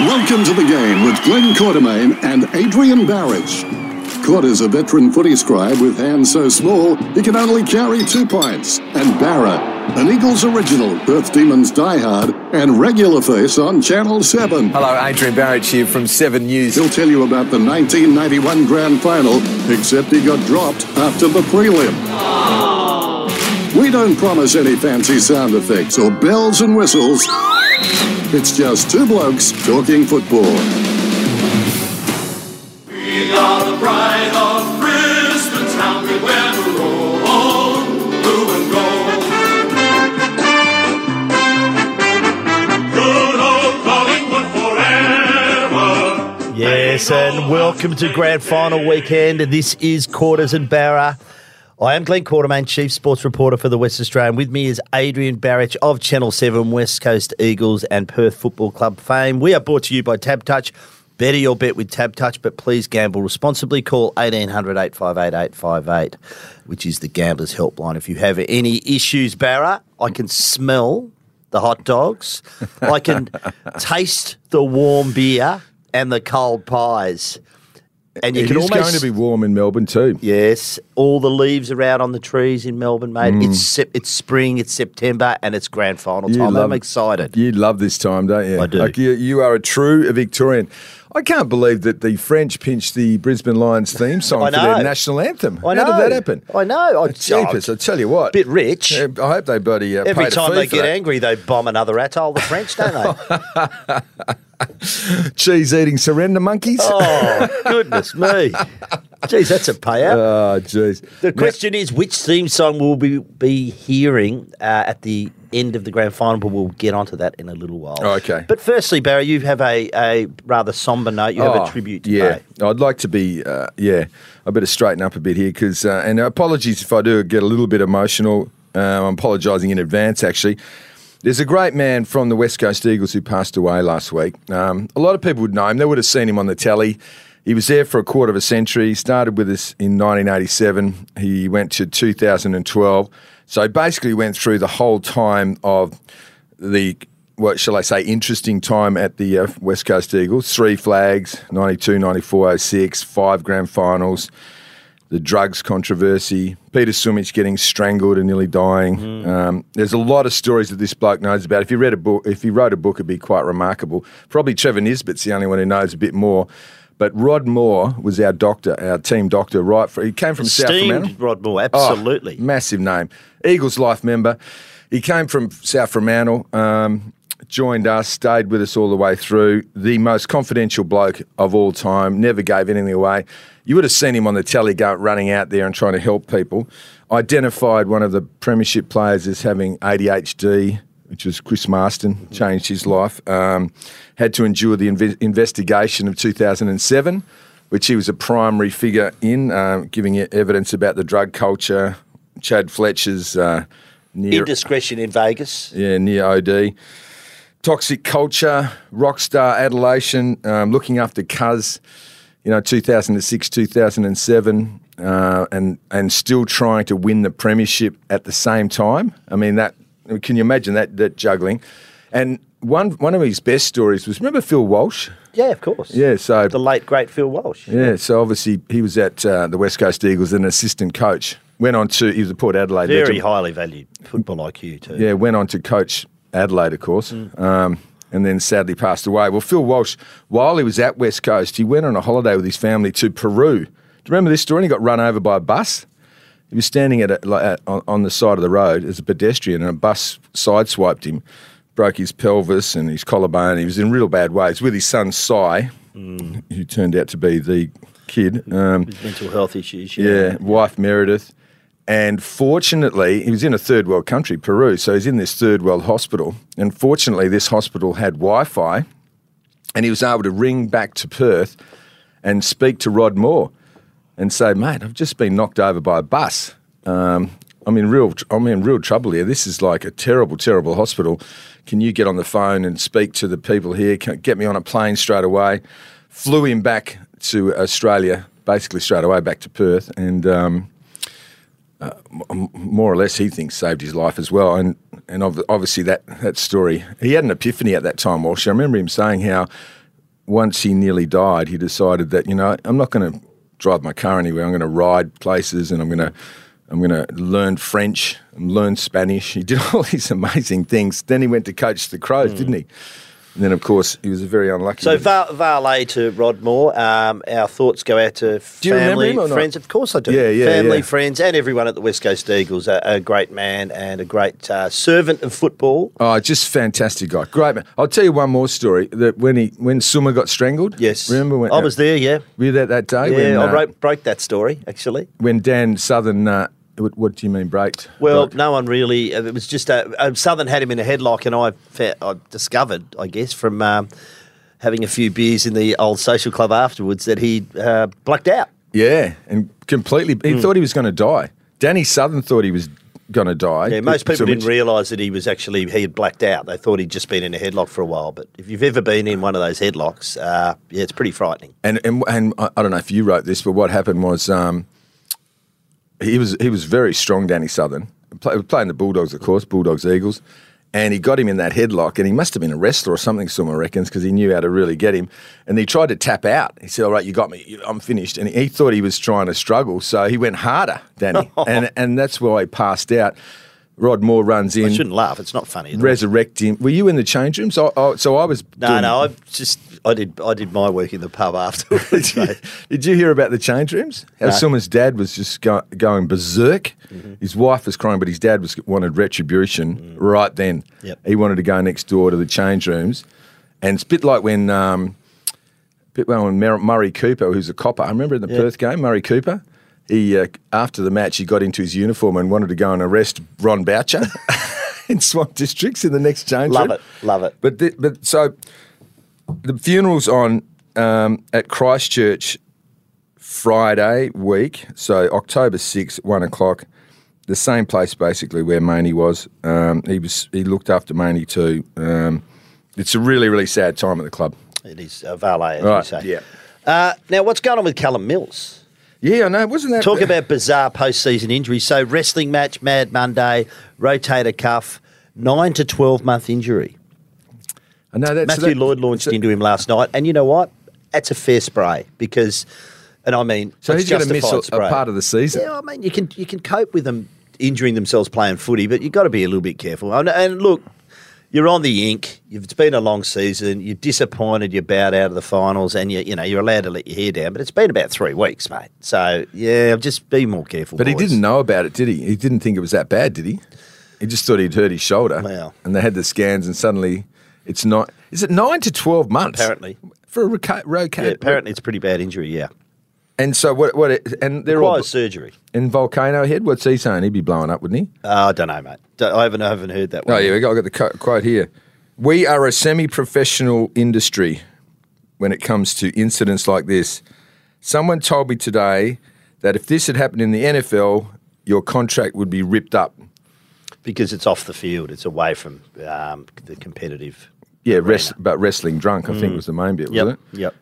Welcome to the game with Glenn Quartermain and Adrian Barrett. Court is a veteran footy scribe with hands so small he can only carry two pints. And Barra, an Eagles original, Perth Demons diehard, and regular face on Channel 7. Hello, Adrian Barrett here from 7 News. He'll tell you about the 1991 Grand Final, except he got dropped after the prelim. Oh. We don't promise any fancy sound effects or bells and whistles. It's just two blokes talking football. We are the pride of Brisbane town. We wear the roll, blue and gold. Good old Collingwood forever. Yes, and welcome to Grand Final weekend. This is Quarters and Barra. I am Glenn Quartermain, Chief Sports Reporter for the West Australian. With me is Adrian Barrett of Channel 7, West Coast Eagles and Perth Football Club fame. We are brought to you by Tab Touch. Better your bet with Tab Touch, but please gamble responsibly. Call 1800 858 858, which is the Gamblers Helpline. If you have any issues, Barra, I can smell the hot dogs. I can taste the warm beer and the cold pies. And you It can is almost going to be warm in Melbourne too. Yes, all the leaves are out on the trees in Melbourne, mate. It's sep- it's spring, it's September, and it's grand final You time. love- I'm excited. You love this time, don't you? I do. Like you, you are a true Victorian. I can't believe that the French pinched the Brisbane Lions theme song for their national anthem. I How know. did that happen? I know. I, Jeepers, I tell you what. bit rich. I hope they bloody uh, Every time they get angry, they bomb another atoll. The French, don't they? Cheese eating surrender monkeys. oh goodness me! Jeez, that's a payout. Oh, jeez. the question is, which theme song will we be hearing uh, at the end of the grand final? But we'll get onto that in a little while. Oh, okay. But firstly, Barra, you have a, a rather somber note. You have Oh, a tribute to yeah. pay. I'd like to be, uh, yeah, I better straighten up a bit here because, uh, and apologies if I do get a little bit emotional. Uh, I'm apologising in advance, actually. There's a great man from the West Coast Eagles who passed away last week. Um, a lot of people would know him. They would have seen him on the telly. He was there for a quarter of a century. He started with us in 1987. He went to 2012. So basically went through the whole time of the what shall I say, interesting time at the uh, West Coast Eagles. Three flags, 92, 94, 06, five grand finals, the drugs controversy, Peter Sumich getting strangled and nearly dying. Um, there's a lot of stories that this bloke knows about. If he read a book, if he wrote a book, it'd be quite remarkable. Probably Trevor Nisbett's the only one who knows a bit more. But Rod Moore was our doctor, our team doctor, right? For, he came from South Fremantle. Rod Moore, Oh, absolutely. massive name. Eagles life member. He came from South Fremantle, um, joined us, stayed with us all the way through. The most confidential bloke of all time, never gave anything away. You would have seen him on the telly go, running out there and trying to help people. Identified one of the premiership players as having ADHD, which was Chris Marston, changed his life. Um, had to endure the inve- investigation of 2007 which he was a primary figure in, um, giving evidence about the drug culture. Chad Fletcher's uh, near, Indiscretion in Vegas. yeah, near OD. Toxic culture, rockstar adulation, um, looking after Cuz, you know, 2006, 2007, uh, and and still trying to win the premiership at the same time. I mean, that can you imagine that that juggling? And one one of his best stories was remember Phil Walsh. Yeah, of course. Yeah, so The late, great Phil Walsh. yeah, so obviously he was at uh, the West Coast Eagles, an assistant coach. Went on to he was a Port Adelaide Very legend. highly valued football IQ, too. Yeah, went on to coach Adelaide, of course, Mm. um, and then sadly passed away. Well, Phil Walsh, while he was at West Coast, he went on a holiday with his family to Peru. Do you remember this story? And he got run over by a bus. He was standing at, a, like, at on, on the side of the road as a pedestrian, and a bus sideswiped him, broke his pelvis and his collarbone. He was in real bad ways with his son Cy, Mm. who turned out to be the kid. Um, Mental health issues. yeah, wife Meredith. And fortunately, he was in a third world country, Peru. So he's in this third world hospital. And fortunately, this hospital had Wi Fi. And he was able to ring back to Perth and speak to Rod Moore and say, mate, I've just been knocked over by a bus. Um, I'm in real, I'm in real trouble here. This is like a terrible, terrible hospital. Can you get on the phone and speak to the people here? Can, get me on a plane straight away. Flew him back to Australia, basically straight away back to Perth, and um, uh, more or less he thinks saved his life as well. And and ob- obviously that that story, he had an epiphany at that time. Walsh, I remember him saying how once he nearly died, he decided that you know I'm not going to drive my car anywhere. I'm going to ride places, and I'm going to I'm going to learn French and learn Spanish. He did all these amazing things. Then he went to coach the Crows, didn't he? And then, of course, he was very unlucky. So va- valet to Rod Moore. Um, our thoughts go out to Do you remember family, him or not? friends. Of course I do. Yeah, yeah, Family, yeah. friends, and everyone at the West Coast Eagles. A, a great man and a great uh, servant of football. Oh, just fantastic guy, great man. I'll tell you one more story. That when he when Summer got strangled. Yes, remember when I was there. Yeah, Were you there that day? yeah. when, I uh, wrote, broke that story actually. when Dan Southern. What, what do you mean braked? Well, Broke? no one really. uh, It was just a, uh, Southern had him in a headlock, and I, fa- I discovered, I guess, from um, having a few beers in the old social club afterwards, that he uh, blacked out. Yeah, and completely. He Hmm. thought he was going to die. Danny Southern thought he was going to die. Yeah, most people So didn't realise that he was actually he had blacked out. They thought he'd just been in a headlock for a while. But if you've ever been in one of those headlocks, uh, yeah, it's pretty frightening. And and and I I don't know if you wrote this, but what happened was um, he was he was very strong, Danny Southern, Play, playing the Bulldogs, of course, Bulldogs Eagles, and he got him in that headlock, and he must have been a wrestler or something, Summer reckons, because he knew how to really get him, and he tried to tap out. He said, "All right, you got me, I'm finished," and he thought he was trying to struggle, so he went harder, Danny, and and that's why he passed out. Rod Moore runs in. I shouldn't laugh. It's not funny. resurrect him. Were you in the change rooms? I, I, so I was. no, doing- no. I just I did I did my work in the pub afterwards. mate. Did you hear about the change rooms? How No. Mm-hmm. someone's dad was just go, going berserk. His wife was crying, but his dad was wanted retribution right then. Mm. Yep. He wanted to go next door to the change rooms, and it's a bit like when, um, bit when Mer- Murray Cooper, who's a copper. I remember in the Yeah. Perth game, Murray Cooper. He uh, after the match, he got into his uniform and wanted to go and arrest Ron Boucher in Swan Districts in the next change Love room. it, love it. But the, but so the funeral's on um, at Christchurch Friday week, so October sixth, one o'clock. The same place basically where Maney was. Um, he was he looked after Maney too. Um, it's a really really sad time at the club. It is a valet, as Right, you say. yeah. Uh, now, what's going on with Callum Mills? Yeah, I know. Wasn't that Talk about bizarre postseason injuries. So, wrestling match, Mad Monday, rotator cuff, nine to twelve month injury. I know that's Matthew that- Lloyd launched so- into him last night, and you know what? That's a fair spray because, and I mean, So he's going to miss a, a part of the season. Yeah, I mean, you can you can cope with them injuring themselves playing footy, but you've got to be a little bit careful. And, and look, you're on the ink. You've, it's been a long season. You're disappointed. You're bowed out of the finals, and you you know you're allowed to let your hair down. But it's been about three weeks, mate. So yeah, just be more careful. But he didn't know about it, did he? He didn't think it was that bad, did he? He just thought he'd hurt his shoulder. Wow. And they had the scans, and suddenly it's not. Is it nine to twelve months? Apparently. for a roca- roca- Yeah, apparently, it's a pretty bad injury. Yeah, And so what? What? It, and they're all surgery. in Volcano Head. What's he saying? He'd be blowing up, wouldn't he? Uh, I don't know, mate. Don't- I haven't I haven't heard that. Oh, One. yeah, we got, I got the co- quote here. We are a semi professional industry when it comes to incidents like this. Someone told me today that if this had happened in the NFL, your contract would be ripped up. because it's off the field. It's away from um, the competitive. Yeah, rest, but wrestling drunk, I think was the main bit, Mm. Yep, wasn't it? yep.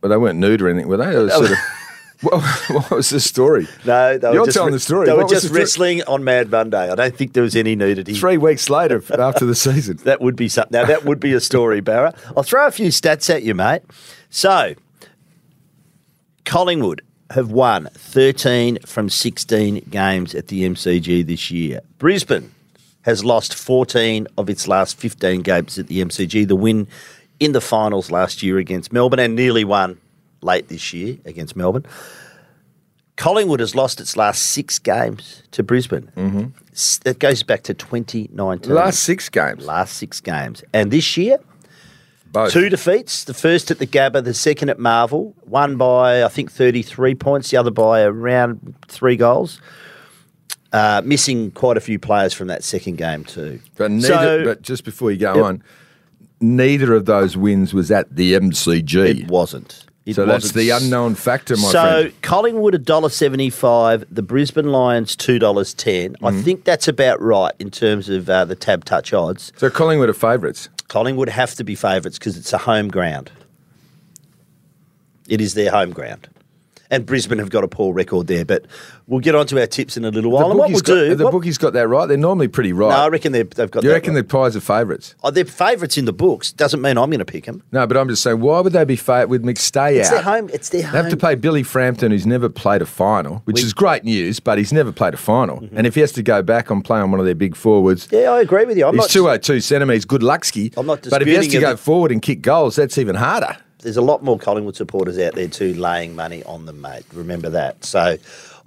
But they weren't nude or anything, were they? It was sort of, what, what was the story? No, they You're were just telling the story. They What were just the wrestling on Mad Monday. I don't think there was any nudity. Three weeks later, after the season. That would be something. Now that would be a story, Barra. I'll throw a few stats at you, mate. So, Collingwood have won 13 from 16 games at the MCG this year. Brisbane has lost 14 of its last 15 games at the MCG. The win in the finals last year against Melbourne and nearly won late this year against Melbourne. Collingwood has lost its last six games to Brisbane. Mm-hmm. That goes back to 2019 Last six games. last six games. And this year, Both. two defeats. The first at the Gabba, the second at Marvel. One by, I think, 33 points, the other by around three goals. Uh, missing quite a few players from that second game, too. But neither. So- but just before you go Yep. on, neither of those wins was at the MCG. It wasn't. It so that's wasn't. the unknown factor, my so friend. So Collingwood a dollar seventy five, the Brisbane Lions two dollars ten. Mm-hmm. I think that's about right in terms of uh, the tab touch odds. So Collingwood are favourites. Collingwood have to be favourites because it's a home ground. It is their home ground. And Brisbane have got a poor record there, but we'll get on to our tips in a little while. The and what we'll got, do, the what- bookie's got that right. They're normally pretty right. no, I reckon they've, got you reckon right. the Pies are favourites? Oh, they're favourites in the books. Doesn't mean I'm going to pick them. No, but I'm just saying, why would they be favourite with McStay It's out? It's their home. It's their home. They have to play Billy Frampton, who's never played a final, which We- Mm-hmm. is great news, but he's never played a final. And if he has to go back on playing one of their big forwards, Yeah, I agree with you. I'm he's not. 202 centimetres, good lucksky. I'm not But if he has to go forward and kick goals, that's even harder. There's a lot more Collingwood supporters out there too laying money on them, mate. Remember that. So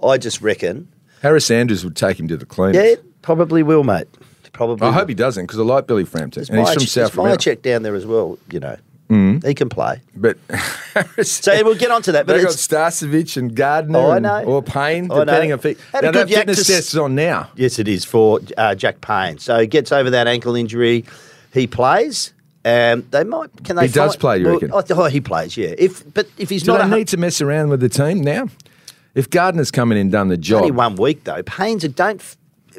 I just reckon, Harris Andrews would take him to the cleaners. yeah, probably will, mate. Probably. I will. hope he doesn't because I like Billy Frampton. There's and he's from Ch- South there's Mihocek down there as well. You know, Mm. he can play. But So we'll get on to that. But They've got Starcevich and Gardiner Oh, I and- or Payne, I know. depending on fit. Had a Now, good that fitness test is on now. yes, it is for uh, Jack Payne. So he gets over that ankle injury. He plays. Um, they might. Can they? He does find- play, you well, reckon? I oh, he plays. Yeah. If but if he's Do not they a need to mess around with the team now? If Gardiner's come in and done the job, only one week though, Payne's a don't.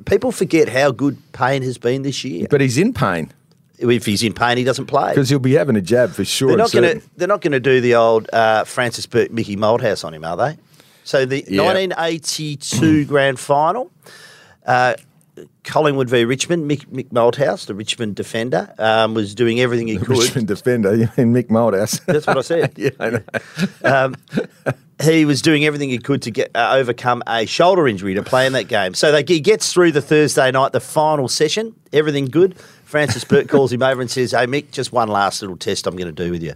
People forget how good Payne has been this year. but he's in pain if he's in pain, he doesn't play. because he'll be having a jab for sure. They're not going to. They're not going to do the old uh, Francis Bourke, Mickey Malthouse on him, are they? So the Yeah. 1982 grand final, uh, Collingwood v Richmond. Mick, Mick Malthouse, the Richmond defender, um, was doing everything he could. Richmond defender, you mean Mick Malthouse? That's what I said. yeah, I know. um, he was doing everything he could to get uh, overcome a shoulder injury to play in that game. So they, he gets through the Thursday night, the final session, everything good. Francis Bourke calls him over and says, "Hey Mick, just one last little test I'm going to do with you."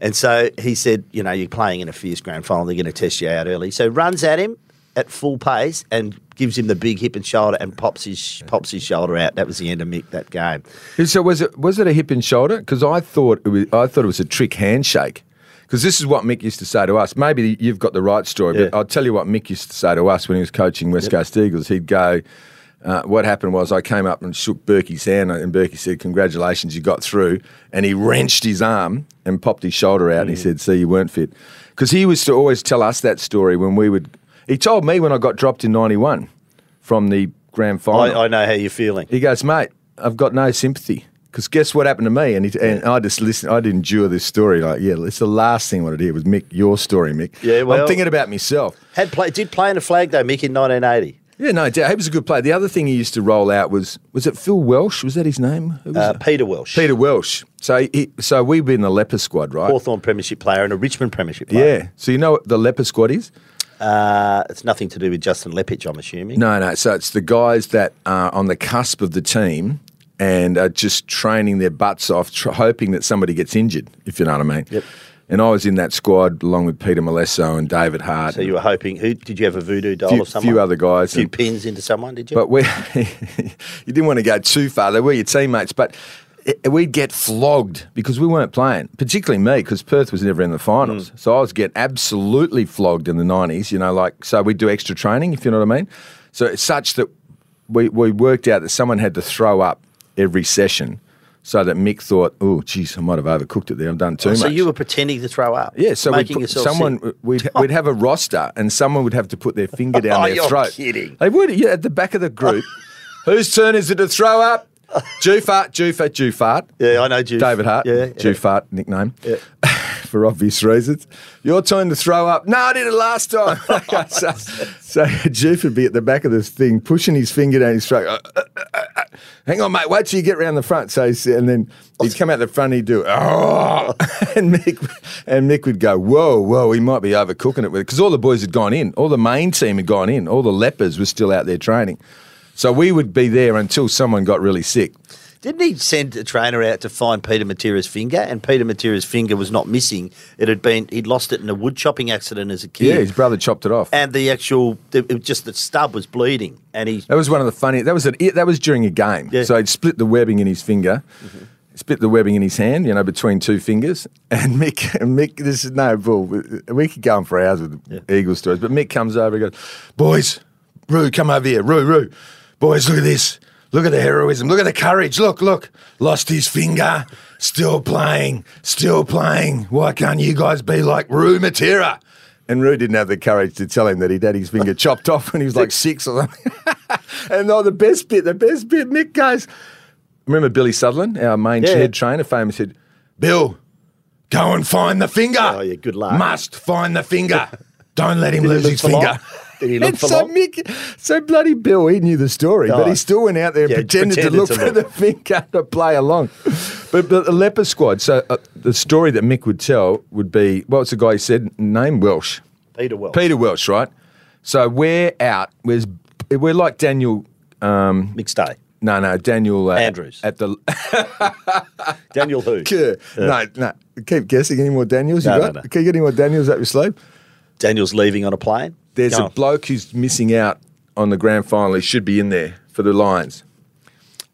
And so he said, "You know, you're playing in a fierce grand final. They're going to test you out early." So runs at him at full pace and gives him the big hip and shoulder and pops his pops his shoulder out. That was the end of Mick that game. So was it was it a hip and shoulder? Because I thought it was, I thought it was a trick handshake. Because this is what Mick used to say to us. Maybe you've got the right story, but I'll tell you what Mick used to say to us when he was coaching West Coast Eagles. He'd go, uh, "What happened was I came up and shook Berkey's hand, and Berkey said, "Congratulations, you got through." And he wrenched his arm and popped his shoulder out, and he Mm. said, "See, you weren't fit." Because he used to always tell us that story when we would. He told me when I got dropped in '91 from the grand final. I, I know how you're feeling. He goes, mate, I've got no sympathy. Because guess what happened to me? And, he, and I just listened. I'd endure this story. Like, yeah, it's the last thing I wanted to hear was Mick, your story, Mick. Yeah, well- I'm thinking about myself. Had play, did play in a flag though, Mick, in 1980. Yeah, no doubt. He was a good player. The other thing he used to roll out was was it Phil Welsh? Was that his name? Who was Uh. Peter Welsh. Peter Welsh. So he, so we've been the leper squad, right? Hawthorn Premiership player and a Richmond Premiership player. Yeah. So you know what the leper squad is? Uh, it's nothing to do with Justin Leppitsch, I'm assuming. No, no. So it's the guys that are on the cusp of the team and are just training their butts off, tr- hoping that somebody gets injured, if you know what I mean. Yep. And I was in that squad along with Peter Melesso and David Hart. So you were hoping, who did you have a voodoo doll Few- of someone? few other guys A few and- pins into someone, did you? But we, you didn't want to go too far. They were your teammates, but it, we'd get flogged because we weren't playing. Particularly me, because Perth was never in the finals. Mm. So I was get absolutely flogged in the nineties. You know, like so we'd do extra training, if you know what I mean. So it's such that we we worked out that someone had to throw up every session. So that Mick thought, oh, geez, I might have overcooked it there. I've done too Oh, much. so you were pretending to throw up? Yeah, so we'd making put, yourself someone sick. we'd we'd have a roster, and someone would have to put their finger down Oh, their you're throat. kidding. They would, yeah, at the back of the group. Whose turn is it to throw up? Jufart, Jufart, Jufart. Yeah, I know Juice. David Hart, Yeah, yeah. Jufart nickname, Yeah. for obvious reasons. Your turn to throw up. No, I did it last time. So, so Juf would be at the back of this thing, pushing his finger down his throat. Uh, uh, uh, uh, Hang on, mate. Wait till you get round the front. So, and then he'd come out the front. He'd do, oh, and Mick and Mick would go, whoa, whoa. He might be overcooking it with because all the boys had gone in. All the main team had gone in. All the lepers were still out there training. So we would be there until someone got really sick. Didn't he send a trainer out to find Peter Matera's finger? And Peter Matera's finger was not missing. It had been he'd lost it in a wood chopping accident as a kid. Yeah, his brother chopped it off. and the actual, it was just the stub was bleeding, and he That was one of the funny. That was a, that was during a game. Yeah. So he'd split the webbing in his finger, mm-hmm. split the webbing in his hand. You know, between two fingers. And Mick, and Mick, this is no bull. We could go on for hours with Eagle stories, but Mick comes over and goes, "Boys, Roo, come over here, Roo, Roo, boys, look at this." Look at the heroism. Look at the courage. Look, look. Lost his finger. Still playing. Still playing. Why can't you guys be like Roo Matera? And Roo didn't have the courage to tell him that he'd had his finger chopped off when he was like six or something. and oh, the best bit, the best bit, Mick goes, remember Billy Sutherland, our main Yeah. head trainer, famous said, Bill, go and find the finger. Oh, yeah, good luck. Must find the finger. Don't let him Did lose his finger. Did he look And for so long? Mick, so bloody Bill, he knew the story, but he still went out there and Yeah, pretended, to look to for look. the finger to play along. But, but the leper squad. So uh, the story that Mick would tell would be well, it's the guy he said name Welsh. Peter Welsh, Peter Welsh, right? So we're out. We're we're like Daniel. Um, day. no, no, Daniel uh, Andrews. at the. Daniel who? No, no. Keep guessing. Any more Daniels you No, no, got? no. Can you get any more Daniels up your sleeve? Daniel's leaving on a plane. There's Go a bloke who's missing out on the grand final. He should be in there for the Lions.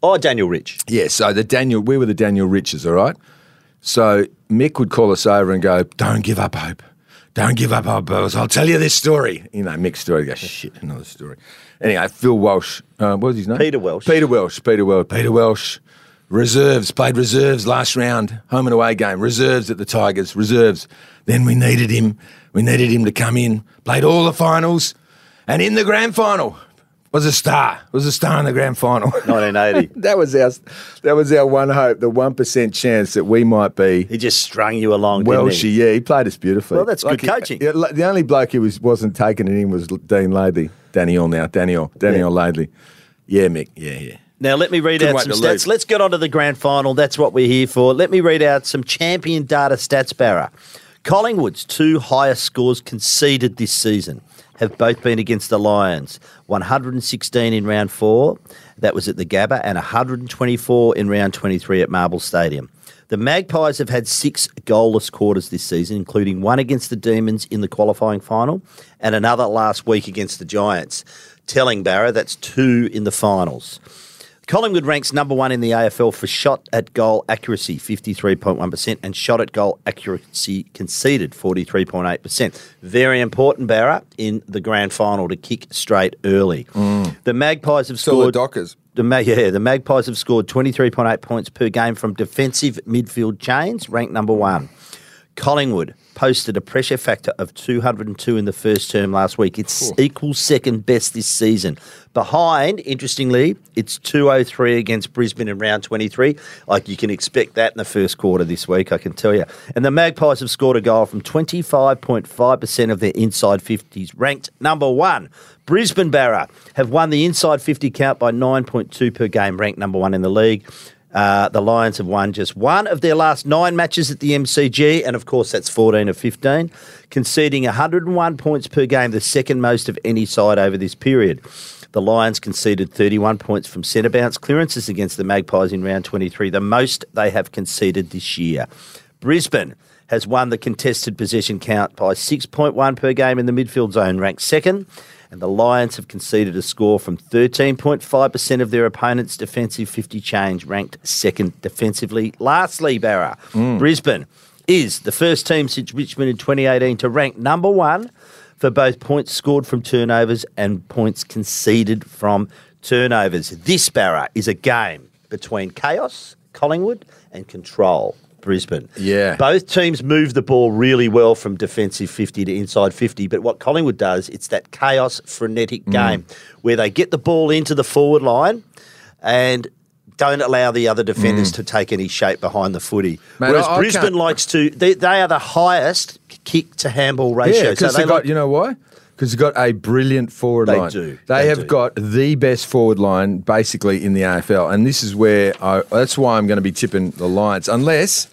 Oh, Daniel Rich. Yeah, so the Daniel, we were the Daniel Riches, all right? So Mick would call us over and go, Don't give up hope. Don't give up hope, boys. I'll tell you this story. You know, Mick's story. Goes, Shit, another story. Anyway, Phil Welsh. Uh, what was his name? Peter Welsh. Peter Welsh. Peter Welsh. Peter Welsh. Reserves, played reserves last round, home and away game. Reserves at the Tigers, reserves. Then we needed him. We needed him to come in. Played all the finals, and in the grand final was a star. Was a star in the grand final. 1980. that was our that was our one hope, the one percent chance that we might be he just strung you along, didn't Welshie. he? Yeah, he played us beautifully. Well, that's good he- coaching. yeah, the only bloke who was wasn't taking it in was Dean Laidley. Daniel now, Daniel, Daniel Laidley. Yeah, Mick. Yeah, yeah. Now, let me read Couldn't out some stats. leave. Let's get on to the grand final. That's what we're here for. Let me read out some champion data stats, Barra. Collingwood's two highest scores conceded this season have both been against the Lions 116 in round four, that was at the Gabba, and 124 in round 23 at Marvel Stadium. The Magpies have had six goalless quarters this season, including one against the Demons in the qualifying final and another last week against the Giants. Telling Barra that's two in the finals. Collingwood ranks number one in the AFL for shot at goal accuracy, 53.1%, and shot at goal accuracy conceded, 43.8%. Very important, Barra, in the grand final to kick straight early. The Magpies have Mm. Still the. Dockers. The, yeah, the Magpies have scored 23.8 points per game from defensive midfield chains, ranked number one. Collingwood posted a pressure factor of 202 in the first term last week. It's equal second best this season. Behind, interestingly, it's 203 against Brisbane in round 23. Like you can expect that in the first quarter this week, I can tell you. And the Magpies have scored a goal from 25.5% of their inside 50s, ranked number one. Brisbane Barra have won the inside 50 count by 9.2 per game, ranked number one in the league. Uh, the Lions have won just one of their last nine matches at the MCG, and of course that's 14 of 15, conceding 101 points per game, the second most of any side over this period. The Lions conceded 31 points from centre bounce clearances against the Magpies in round 23, the most they have conceded this year. Brisbane has won the contested possession count by 6.1 per game in the midfield zone, ranked second. And the Lions have conceded a score from 13.5% of their opponent's defensive 50 change, ranked second defensively. Lastly, Barra, mm. Brisbane is the first team since Richmond in 2018 to rank number one for both points scored from turnovers and points conceded from turnovers. This, Barra, is a game between chaos, Collingwood, and control. Brisbane. Yeah. Both teams move the ball really well from defensive 50 to inside 50, but what Collingwood does, it's that chaos, frenetic Mm. game where they get the ball into the forward line and don't allow the other defenders to take any shape behind the footy. Mm. Whereas I- I Brisbane can't- likes to, they, they are the highest kick to handball ratio. Yeah, because they they got, like- you know why? Because they've got a brilliant forward They line. do, They, they have do. got the best forward line basically in the AFL. And this is where I, that's why I'm going to be tipping the Lions. Unless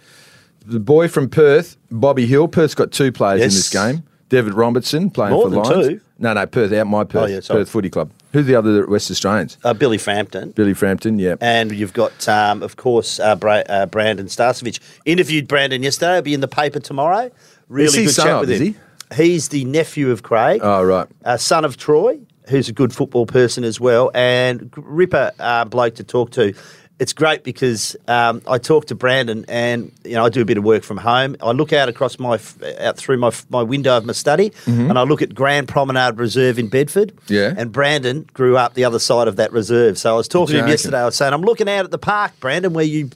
the boy from Perth, Bobby Hill, Perth's got two players in this game. David Robertson playing More for Lions. two. No, no, Perth out my Perth. Oh, yeah. Perth Footy Club. Who's the other West Australians? uh, Billy Frampton. Billy Frampton, yeah. And you've got, um, of course, uh, Bra- uh, Brandon Starcevich. Interviewed Brandon yesterday. He'll be in the paper tomorrow. Really good chat of, with is him. He's the nephew of Craig. Oh, right. uh, son of Troy, who's a good football person as well, and Ripper uh, bloke to talk to. It's great because um, I talk to Brandon, and you know I do a bit of work from home. I look out across my out through my my window of my study, and I look at Grand Promenade Reserve in Bedford. Mm-hmm. Yeah. and Brandon grew up the other side of that reserve. So I was talking to him yesterday. I was saying, I'm looking out at the park, Brandon, where you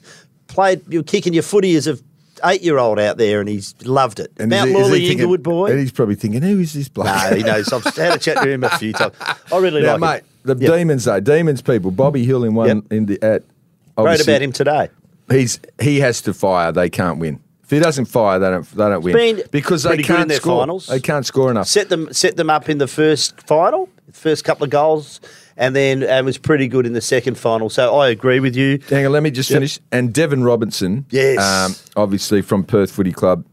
played, you were kicking your footy as a eight year old out there, and he's loved it. And Mount is he- is he Lawley, Inglewood boy. And he's probably thinking, who is this bloke? No, he knows. I've had a chat to him a few times. I really Now, like mate, him. the Yep. demons though, demons people. Bobby Hill in one Yep. in the at. Wrote about him today. He's he has to fire. They can't win. If he doesn't fire, they don't they don't win because they pretty good in can't their score. finals. They can't score enough. Set them set them up in the first final, first couple of goals, and then and was pretty good in the second final. So I agree with you. Hang on, let me just Yep. finish. And Deven Robertson, Yes. um, obviously from Perth Footy Club,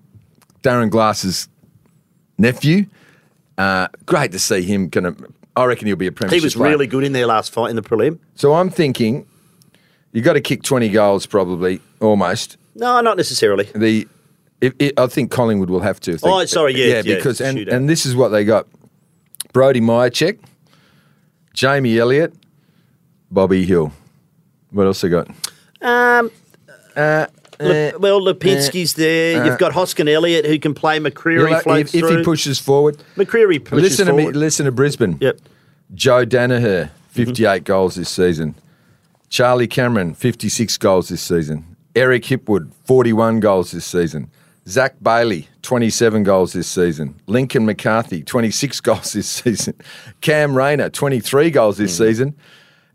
Darren Glass's nephew. Uh, great to see him. Gonna, I reckon he'll be a He was player. really good in their last fight in the prelim. So I'm thinking, you got to kick 20 goals probably, almost. No, not necessarily. The, if, if, I think Collingwood will have to. they- Oh, sorry, yeah, yeah, because and, shootout. and this is what they got: Brody Mihocek, Jamie Elliott, Bobby Hill. What else they got? Um, Uh, Le- well, Lipinski's there. You've got Hoskin Elliott who can play. McCreery You'll- floats if, if he pushes forward, McCreery pushes listen to me. Listen to Brisbane. Yep. Joe Daniher, 58 goals this season. Charlie Cameron, 56 goals this season. Eric Hipwood, 41 goals this season. Zac Bailey, 27 goals this season. Lincoln McCarthy, 26 goals this season. Cam Rayner, 23 goals this hmm. season.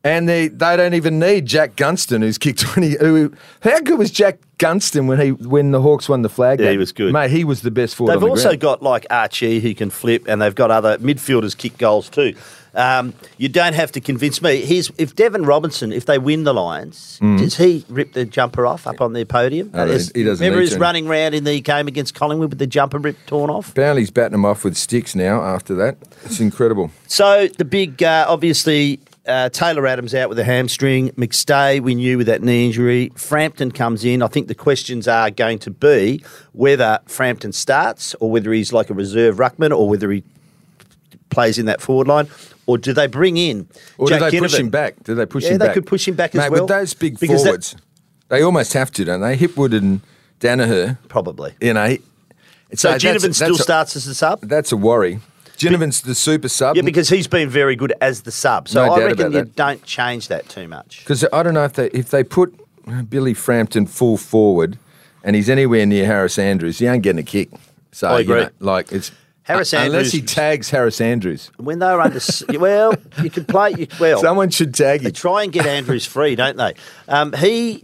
And they, they don't even need Jack Gunston, who's kicked 20. Who, how good was Jack Gunston when he when the Hawks won the flag? Yeah, game? he was good. Mate, he was the best forward They've the also ground. got like Archie who can flip, and they've got other midfielders kick goals too. Um, you don't have to convince me. Here's if Deven Robertson, if they win the Lions, does he rip the jumper off up on their podium? As- he doesn't Remember he's running round in the game against Collingwood with the jumper rip torn off. Apparently, he's batting them off with sticks now after that. It's incredible. So the big, uh, obviously, uh, Taylor Adams out with a hamstring. McStay, we knew with that knee injury. Frampton comes in. I think the questions are going to be whether Frampton starts or whether he's like a reserve ruckman or whether he plays in that forward line. Or do they bring in Or Jack do they push him back? Do they push Yeah, him they back? They could push him back as well. With those big Because that- forwards, they almost have to, don't they? Hipwood and Daniher, Probably. you know. So that's- Ginnivan still that's a- starts as a sub? That's a worry. Ginnivan's the super sub. Yeah, because he's been very good as the sub. So No I reckon you that. don't change that too much. Because I don't know if they if they put uh, Billy Frampton full forward and he's anywhere near Harris Andrews, he ain't getting a kick. So I you agree. know, like it's Harris Andrews. unless he tags Harris Andrews. When they were under, well, you could play. You, well, Someone should tag They try and get Andrews free, don't they? Um, he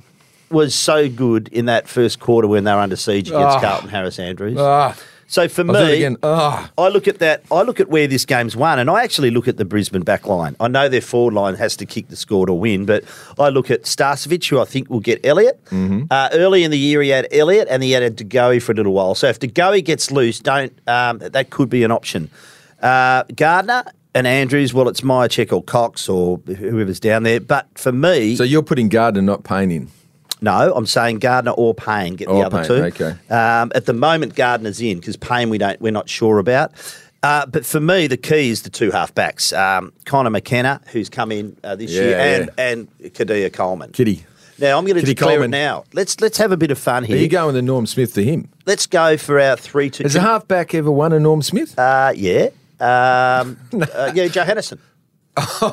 was so good in that first quarter when they were under siege against Ah. Carlton Harris Andrews. Ah, so for me, again. Ah. I look at that. I look at where this game's won, and I actually look at the Brisbane back line. I know their forward line has to kick the score to win, but I look at Starcevich, who I think will get Elliott. Mm-hmm. Uh, early in the year, he had Elliott, and he had DeGoey for a little while. So if DeGoey gets loose, don't um, that could be an option. Uh, Gardiner. And Andrews, well, it's Mihocek or Cox or whoever's down there. But for me, So you're putting Gardiner, not Payne in. No, I'm saying Gardiner or Payne get the Or other Payne, two. okay. Um, at the moment, Gardiner's in because Payne we don't we're not sure about. Uh, but for me, the key is the two halfbacks. Um, Conor McKenna, who's come in uh, this Yeah, year, yeah. and and Keidean Coleman. Kitty. Now I'm going to Kitty declare Coleman. it now. Let's let's have a bit of fun here. Are you going the Norm Smith to him? Let's go for our three two. Has a halfback ever won a Norm Smith? Uh, yeah. Um, uh, yeah, Joe Hennison.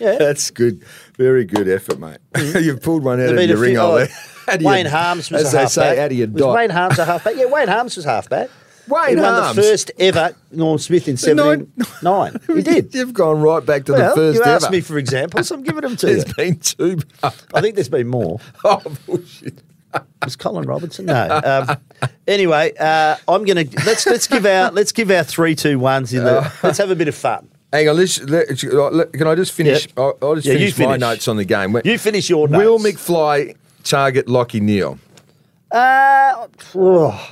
yeah. That's good. Very good effort, mate. You've pulled one out There of your ring hole there. Out of your- Wayne Harmes was as a they halfback. say, out of your was dot. Wayne Harmes a halfback? Yeah, Wayne Harmes was halfback. Wayne he won Harmes? the first ever Norm Smith in nine- 79. He did. You've gone right back to Well, the first you ever. asked me for examples. I'm giving them to you. There's been two. I think there's been more. oh, bullshit. Was Colin Robinson? No. Um, anyway, uh, I'm gonna let's let's give our let's give our three two ones in the. Let's have a bit of fun. Hang on, let's, let, let- can I just finish? Yep. I'll, I'll just Yeah, you finish, my notes on the game. You finish your Will. McFly target Lachie Neale? Uh, oh,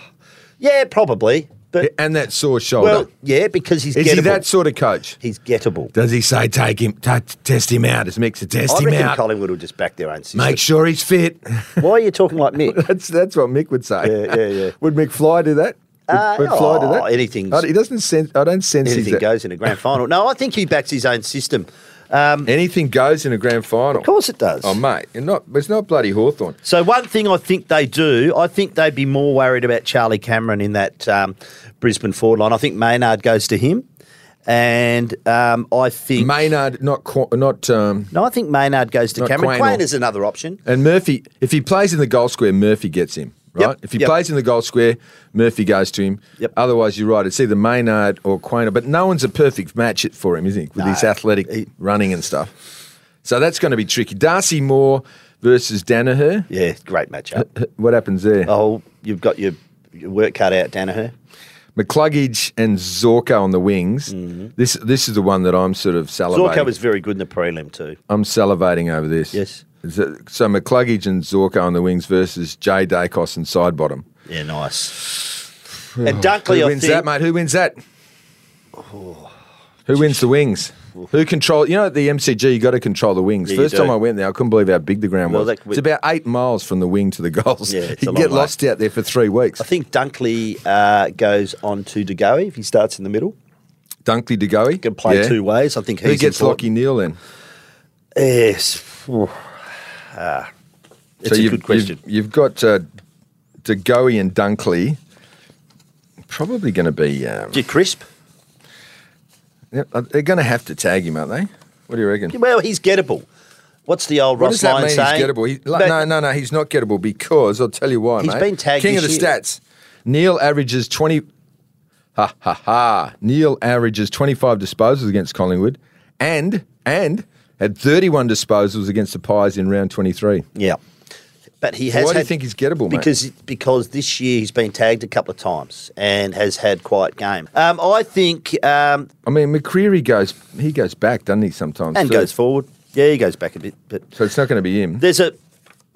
yeah, probably. But And that sore shoulder. well, yeah, because he's Is gettable. he that sort of coach? he's gettable. Does he say take him, t- test him out? Does Mick to test I him out? Collingwood will just back their own system. Make sure he's fit. Why are you talking like Mick? that's that's what Mick would say. Yeah, yeah, yeah. Would McFly do that? Uh, would Fly oh, that? anything's- Oh, he doesn't sense. I don't sense Anything that- goes in a grand final. No, I think he backs his own system. Um, Anything goes in a grand final. of course it does. Oh mate, not. It's not bloody Hawthorn. So one thing I think they do, I think they'd be more worried about Charlie Cameron in that um, Brisbane forward line. I think Maynard goes to him, and um, I think Maynard, not Qu- not. Um, no, I think Maynard goes to Cameron. Quaynor. Quain is another option. and Murphy, if he plays in the goal square, Murphy gets him. Right. Yep, If he yep. plays in the goal square, Murphy goes to him. Yep. Otherwise, you're right. It's either Maynard or Quaynor. But no one's a perfect match for him, is he? With his athletic he- running and stuff. So that's going to be tricky. Darcy Moore, versus Daniher. Yeah, great matchup. What happens there? Oh, you've got your, your work cut out, Daniher. McCluggage and Zorko on the wings. This this is the one that I'm sort of salivating. Mm-hmm. Zorko was very good in the prelim too. I'm salivating over this. Yes. So, so McCluggage and Zorko on the wings versus Jay Daicos and Sidebottom. Yeah, nice. and Dunkley, Who I wins think, that, mate? Who wins that? Who wins the wings? Who control? You know, at the MCG, you got to control the wings. Yeah, you First time. I went there, I couldn't believe how big the ground Well, was. that- it's about eight miles from the wing to the goals. Yeah, it's you get way. lost out there for three weeks. I think Dunkley uh, goes on to DeGoey if he starts in the middle. Dunkley go. Can play two ways. I think Who gets important. Lachie Neale then? Yes. Ah, it's a you've, good question. You've, you've got uh, DeGoey and Dunkley. Probably going to be. Um, Get crisp. uh, they're going to have to tag him, aren't they? What do you reckon? Well, he's gettable. What's the old What Ross does that Lyon mean? saying? He's gettable. He, like, no, no, no. He's not gettable because I'll tell you why. He's mate. been tagged King of the year. stats. Neale averages twenty. Ha ha ha! Neale averages twenty-five disposals against Collingwood, and and had thirty-one disposals against the Pies in round twenty-three. Yeah. But he has Why do you think he's gettable, mate? Because because this year he's been tagged a couple of times and has had quite game. Um, I think um, I mean, McCreery goes. He goes back, doesn't he? Sometimes and too? goes forward. Yeah, he goes back a bit, but So it's not going to be him. there's a.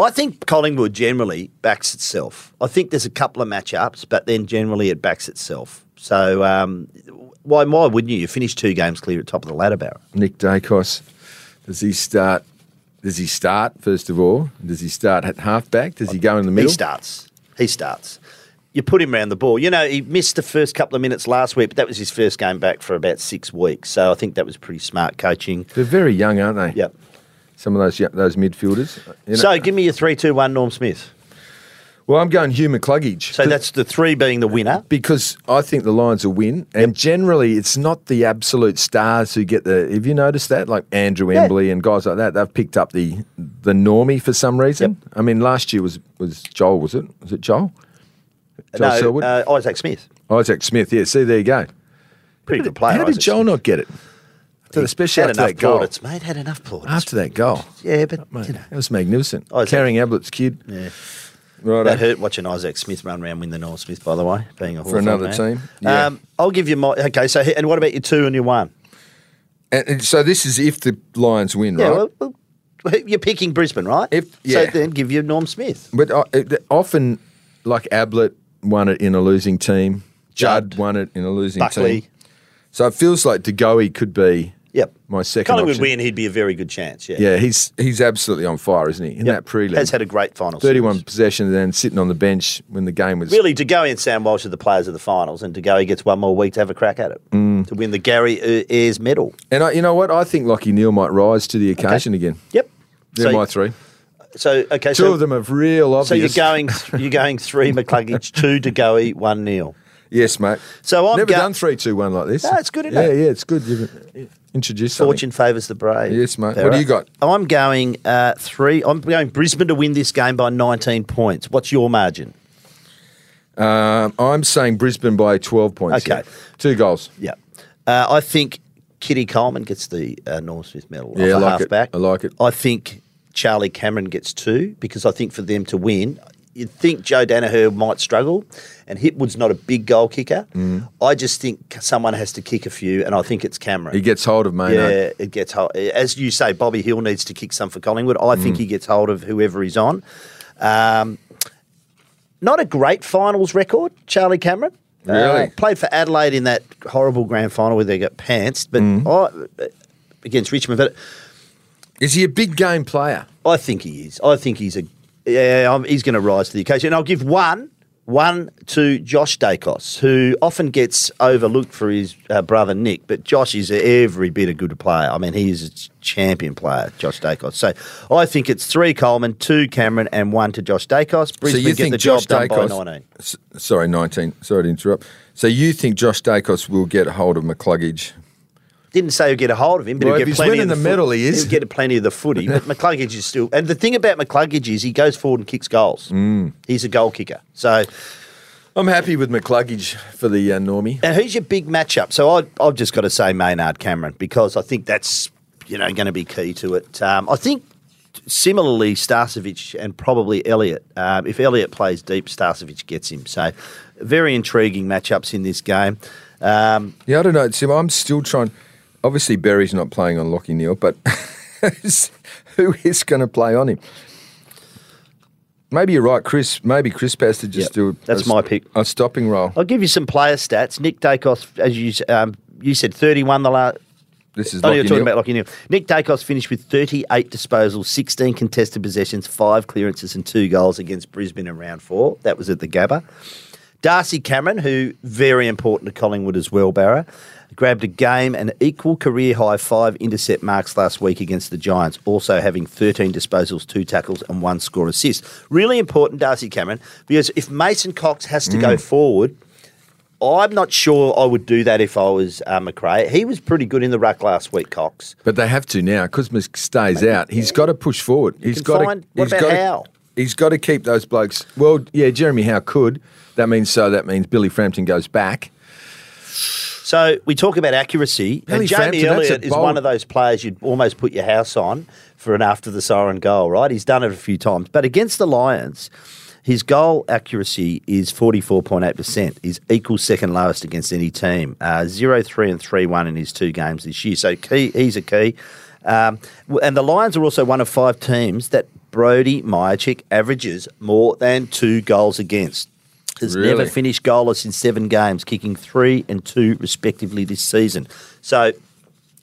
I think Collingwood generally backs itself. I think there's a couple of matchups, but then generally it backs itself. So um, why why wouldn't you? You finish two games clear at top of the ladder, Barra. Nick Daicos. Does he start? Does he start first of all? Does he start at halfback? Does he go in the middle? He starts. He starts. You put him around the ball. You know, he missed the first couple of minutes last week, but that was his first game back for about six weeks. So I think that was pretty smart coaching. They're very young, aren't they? Yep. Some of those those midfielders. You know- So give me your three, two, one, Norm Smith. Well, I'm going Hugh McCluggage. So that's the three being the winner. because I think the Lions will win, and generally it's not the absolute stars who get the. Have you noticed that? Like Andrew Yeah. Embley and guys like that, they've picked up the the normie for some reason. I mean, last year was was Joel, was it? Was it Joel? Joel no, Selwood? uh, Isaac Smith. Isaac Smith. Yeah, see, there you go. Pretty good player. How did Isaac Joel Smith. not get it? So especially had after enough that goal. plaudits, mate. Had enough plaudits. After that goal, yeah, but mate, you know, that was magnificent. Isaac- Carrying Ablett's kid. yeah. Right. That hurt watching Isaac Smith run around win the Norm Smith, by the way, being a For another man. team, yeah. Um, I'll give you my okay. So, and what about your two and your one? And, and so this is if the Lions win, right? Well, well, you're picking Brisbane, right? If- So then give you Norm Smith. But uh, often, like Ablett won it in a losing team. Judd, Judd. won it in a losing Buckley. team. So it feels like DeGoey could be Yep. my second Collingwood option. win, he'd be a very good chance. Yeah. Yeah, he's he's absolutely on fire, isn't he? In Yep. that prelim, Has had a great final. thirty-one series. possessions, and then sitting on the bench when the game was Really, DeGoey and Sam Walsh are the players of the finals, and DeGoey gets one more week to have a crack at it Mm. to win the Gary Ayres medal. And I, you know what? I think Lachie Neale might rise to the occasion again. Yep. They're so, my three. so okay, Two so, of them are real obvious. So you're going, you're going three McCluggage, two DeGoey, one Neale. Yes, mate. So I've never go- done three, two, one like this. No, it's good, yeah, it? Yeah, it's good. You've introduced something. Fortune favours the brave. Yes, mate. What do you got? I'm going uh, three. I'm going Brisbane to win this game by 19 points. What's your margin? Um, I'm saying Brisbane by 12 points. Okay. yeah. Two goals. Yeah. Uh, I think Kitty Coleman gets the uh, Norm Smith medal. Yeah, I like it. halfback. I like it. I think Charlie Cameron gets two because I think for them to win, you'd think Joe Daniher might struggle, and Hipwood's not a big goal kicker. Mm. I just think someone has to kick a few, and I think it's Cameron. He gets hold of Maynard. Yeah, it gets hold. As you say, Bobby Hill needs to kick some for Collingwood. I think Mm. he gets hold of whoever he's on. Um, not a great finals record, Charlie Cameron. Uh, Really? played for Adelaide in that horrible grand final where they got pantsed, but Mm. I, against Richmond. But Is he a big game player? I think he is. I think he's a. Yeah, I'm, he's going to rise to the occasion. And I'll give one, one to Josh Daicos, who often gets overlooked for his uh, brother Nick, but Josh is every bit a good player. I mean, he is a champion player, Josh Daicos. So I think it's three Coleman, two Cameron, and one to Josh Daicos. Brisbane so you get think the Josh job done Daicos? by 19. S- sorry, 19. Sorry to interrupt. So you think Josh Daicos will get a hold of McCluggage? Didn't say he'd get a hold of him, but Well, if get he's plenty of the, the foot- he is. He'll get plenty of the footy. But McCluggage is still. And the thing about McCluggage is he goes forward and kicks goals. Mm. He's a goal kicker. So I'm happy with McCluggage for the uh, Normie. And who's your big matchup? So I, I've just got to say Maynard Cameron because I think that's you know going to be key to it. Um, I think similarly, Starcevich and probably Elliott. Um, if Elliott plays deep, Starcevich gets him. So, very intriguing matchups in this game. Um, Yeah, I don't know, Sim. I'm still trying. Obviously, Berry's not playing on Lachie Neale, but who is going to play on him? Maybe you're right, Chris. Maybe Chris has to just Yep, do a, that's a- my pick. A stopping role. I'll give you some player stats. Nick Daicos, as you um, you said, 31 the last. This is Oh, you're talking Neale. about Lachie Neale. Nick Daicos finished with 38 disposals, 16 contested possessions, five clearances, and two goals against Brisbane in round four. That was at the Gabba. Darcy Cameron, who very important to Collingwood as well, Barra, grabbed a game and equal career high five intercept marks last week against the Giants, also having 13 disposals, two tackles, and one score assist. Really important, Darcy Cameron, because if Mason Cox has to go forward, I'm not sure I would do that if I was uh, McRae. He was pretty good in the ruck last week, Cox. But they have to now because Misk stays out. He's got to push forward. He's can got find- to. what about Howe? He's got to keep those blokes. Well, yeah, Jeremy Howe could. That means so. That means Billy Frampton goes back. So we talk about accuracy, Billy and Jamie Frampton, Elliott is bold- one of those players you'd almost put your house on for an after the siren goal, right? He's done it a few times, but against the Lions, his goal accuracy is forty four point eight percent. Is equal second lowest against any team. Uh, Zero, three, and three one in his two games this year. So key, he's a key. Um, and the Lions are also one of five teams that Brody Mihocek averages more than two goals against. Has never finished goalless in seven games, kicking three and two respectively this season. So,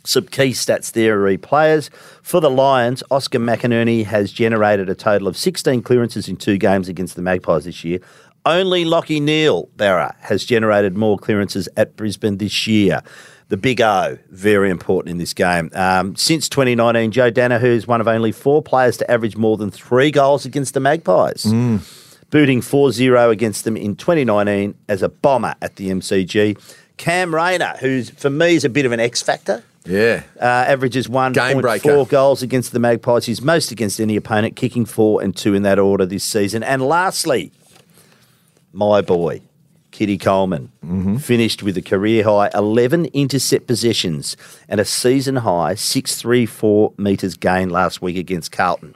some key stats there are players. For the Lions, Oscar McInerney has generated a total of 16 clearances in two games against the Magpies this year. Only Lachie Neale Barra has generated more clearances at Brisbane this year. The big O, very important in this game. Um, since 2019, Joe Daniher is one of only four players to average more than three goals against the Magpies booting 4 0 against them in 2019 as a bomber at the MCG. Cam Rayner, who's for me is a bit of an X factor, Yeah. uh, averages Game breaker. 1.4 goals against the Magpies. He's most against any opponent, kicking four and two in that order this season. And lastly, my boy, Kitty Coleman, Mm-hmm. finished with a career high 11 intercept possessions and a season high 634 metres gained last week against Carlton.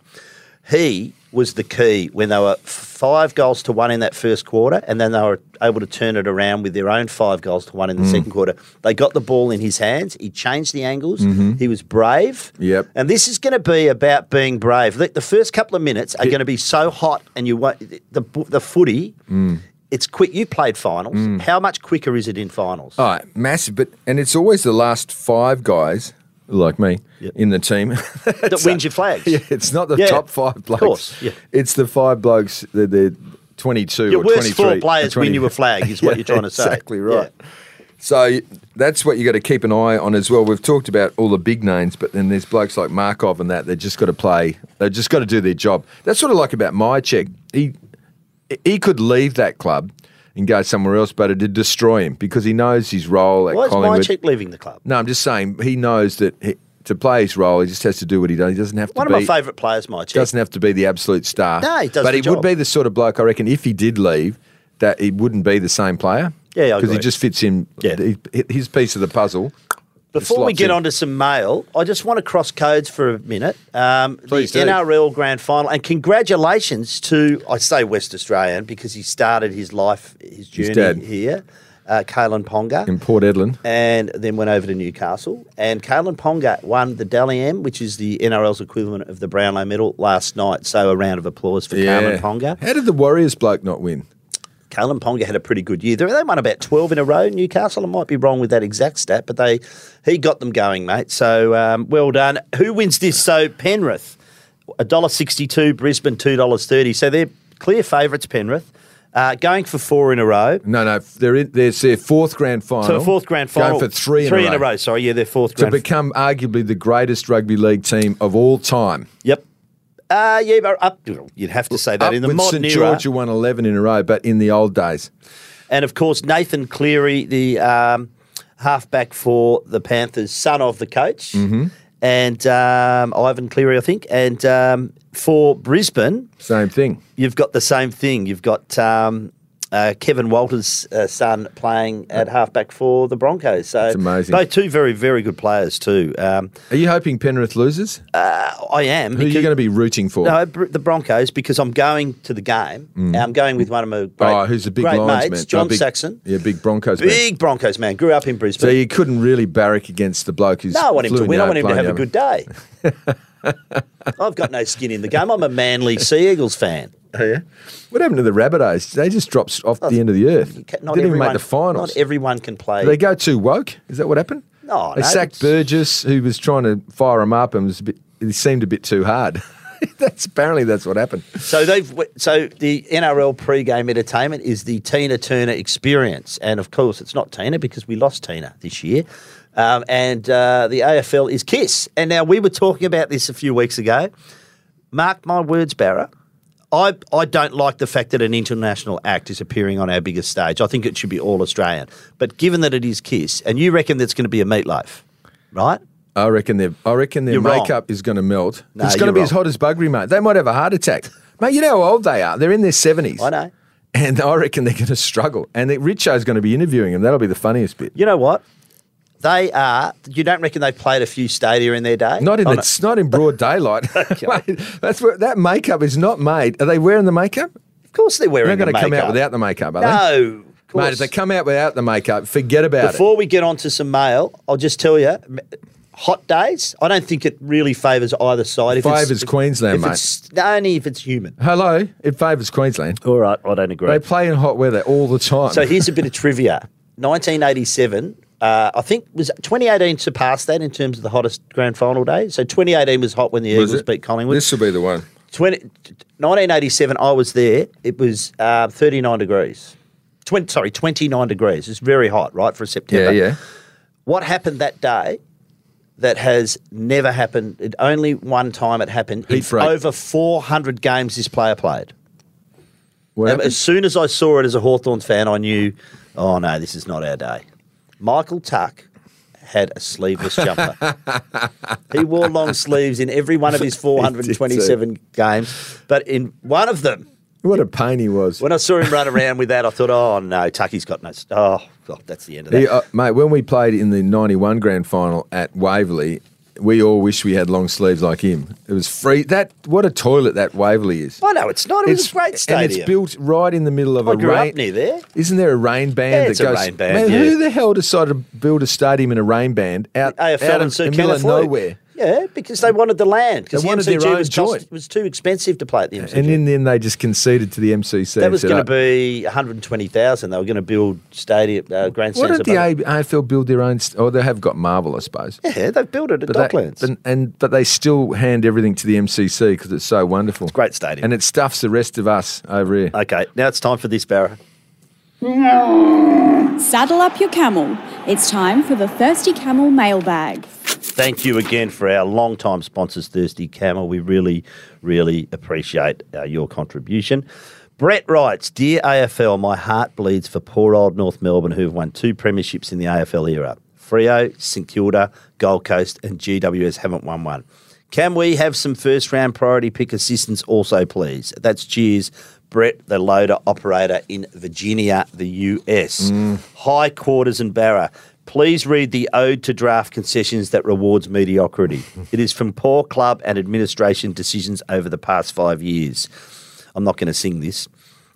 He was the key when they were five goals to one in that first quarter, and then they were able to turn it around with their own five goals to one in the Mm. second quarter. They got the ball in his hands. He changed the angles. He was brave. Mm-hmm. Yep. And this is going to be about being brave. The, the first couple of minutes are going to be so hot, and you won't, the the footy. Mm. It's quick. You played finals. How much quicker is it in finals? All right, massive. But and it's always the last five guys like me Yep. in the team that wins your flags. Yeah, it's not the Yeah, top five blokes. course, yeah. It's the five blokes. They're, they're 22 Your or worst 23. four players 20. win you a flag, is what Yeah, you're trying to say. Exactly right. So that's what you got to keep an eye on as well. We've talked about all the big names, but then there's blokes like Markov and that. They've just got to play. They've just got to do their job. That's what I like about Mihocek. He he could leave that club and go somewhere else, but it'd destroy him because he knows his role at Why is Collingwood. Mihocek leaving the club? No, I'm just saying he knows that he, to play his role, he just has to do what he does. He doesn't have to One be. of my favourite players, Mihocek. doesn't have to be the absolute star. No, he does But he job. would be the sort of bloke, I reckon, if he did leave, that he wouldn't be the same player. Yeah, Because he just fits in Yeah. his piece of the puzzle. Before we get in. on to some mail, I just want to cross codes for a minute. Um, the Please do. NRL Grand Final, and congratulations to I say West Australian because he started his life, his journey here, uh, Kalyn Ponga, in Port Hedland. and then went over to Newcastle. And Kalyn Ponga won the Dally M, which is the NRL's equivalent of the Brownlow Medal last night. So a round of applause for Kalyn Ponga. How did the Warriors bloke not win? Kalyn Ponga had a pretty good year. They won about 12 in a row, Newcastle. I might be wrong with that exact stat, but they he got them going, mate. So um, well done. Who wins this? So Penrith, $1.62, Brisbane, $2.30. So they're clear favourites, Penrith. Uh, going for four in a row. No, no, they're in, there's their fourth grand final. So fourth grand final. Going for three, three in, a row. Sorry, yeah, their fourth To become arguably the greatest rugby league team of all time. Yep. Uh, yeah, but up, you'd have to say that Up in the with modern St. George, won 11 in a row, but in the old days. And of course, Nathan Cleary, the um, halfback for the Panthers, son of the coach, Mm-hmm. and um, Ivan Cleary, I think. And um, for Brisbane, Same thing. you've got the same thing. You've got um, uh, Kevin Walters' uh, son playing at halfback for the Broncos. So That's amazing. Both two very, very good players too. Um, Are you hoping Penrith loses? I am. Who are you going to be rooting for? No, the Broncos because I'm going to the game. and I'm going with one of my great, oh, who's a big great mates, man? John Oh, big- Saxon. Yeah, big Broncos man. Big Broncos man. Grew up in Brisbane. So you couldn't really barrack against the bloke who's. no, I want him to win. I want him to have a good day. I've got no skin in the game. I'm a Manly Sea Eagles fan. Oh, yeah. What happened to the Rabbitohs? They just dropped off the end of the earth. Ca- Didn't even make the finals. Not everyone can play. Did they go too woke? Is that what happened? No, they no, sacked it's- Burgess, who was trying to fire him up, and was a bit. It seemed a bit too hard. that's apparently that's what happened. So they've so the NRL pre-game entertainment is the Tina Turner experience, and of course it's not Tina because we lost Tina this year, um, and uh, the AFL is Kiss. And now we were talking about this a few weeks ago. Mark my words, Barra. I, I don't like the fact that an international act is appearing on our biggest stage. I think it should be all Australian. But given that it is Kiss, and you reckon that's going to be a meatloaf, right? I reckon their I reckon their You're wrong. makeup is going to melt. No, it's going to be as hot as buggery, mate. They might have a heart attack, mate. You know how old they are? They're in their seventies. I know. and I reckon they're going to struggle. And Richo's going to be interviewing them. That'll be the funniest bit. You know what? They are. You don't reckon they played a few stadia in their day? Not in Oh, the, no. it's not in broad daylight. Mate, that's what that makeup is not made. Are they wearing the makeup? Of course they're wearing. They're wearing not going to come out without the makeup, are they? No. Mate, if they come out without the makeup, forget about it. Before we get on to some mail, I'll just tell you, hot days. I don't think it really favours either side. If Favours if- Queensland, if mate. It's, only if it's human. Hello, it favours Queensland. All right, I don't agree. They play in hot weather all the time. So here's a bit of trivia. 1987, uh, I think was 2018 surpassed that in terms of the hottest grand final day. So 2018 was hot when the Was Eagles it? beat Collingwood. This will be the one. 20, 1987, I was there. It was uh, 39 degrees. 20, sorry, 29 degrees. It's very hot, right, for September. yeah. yeah. What happened that day that has never happened? It only one time it happened. Break. over 400 games this player played. What as soon as I saw it as a Hawthorns fan, I knew, oh no, this is not our day. Michael Tuck had a sleeveless jumper. he wore long sleeves in every one of his 427 games, but in one of them, What a pain he was. when I saw him run around with that, I thought, oh no, Tucky's got no. Oh, God, that's the end of that. He, uh, mate, when we played in the 91 grand final at Waverley, we all wish we had long sleeves like him. It was free. That What a toilet that Waverley is. oh no, it's not. It was a great stadium. And it's built right in the middle of I a grew rain. up near there. Isn't there a rain band Yeah, that it's a goes? rain band, Man, yeah. who the hell decided to build a stadium in a rain band out, AFL out and of Sir the middle of nowhere? Yeah, because they wanted the land. Because They the wanted MCG their own was, joint. cost, was too expensive to play at the MCG. And then, then they just conceded to the MCC. that was going to "Oh, be 120,000. They were going to build stadium uh, Why grandstands. don't the above it. AFL build their own? St- or they have got Marvel, I suppose. Yeah, they've built it at But they, Docklands. but, and but they still hand everything to the MCC because it's so wonderful. It's great stadium. and it stuffs the rest of us over here. okay, now it's time for this, Barra. Saddle up your camel. It's time for the Thirsty Camel mailbag. Thank you again for our long-time sponsors, Thirsty Camel. We really, really appreciate uh, your contribution. Brett writes, Dear AFL, my heart bleeds for poor old North Melbourne who've won two premierships in the AFL era. Freo, St Kilda, Gold Coast, and GWS haven't won one. Can we have some first round priority pick assistance also, please? That's cheers, Brett, the loader operator in Virginia, the US. High quarters and Barra. Please read the Ode to Draft Concessions that rewards mediocrity. it is from poor club and administration decisions over the past five years. I'm not going to sing this.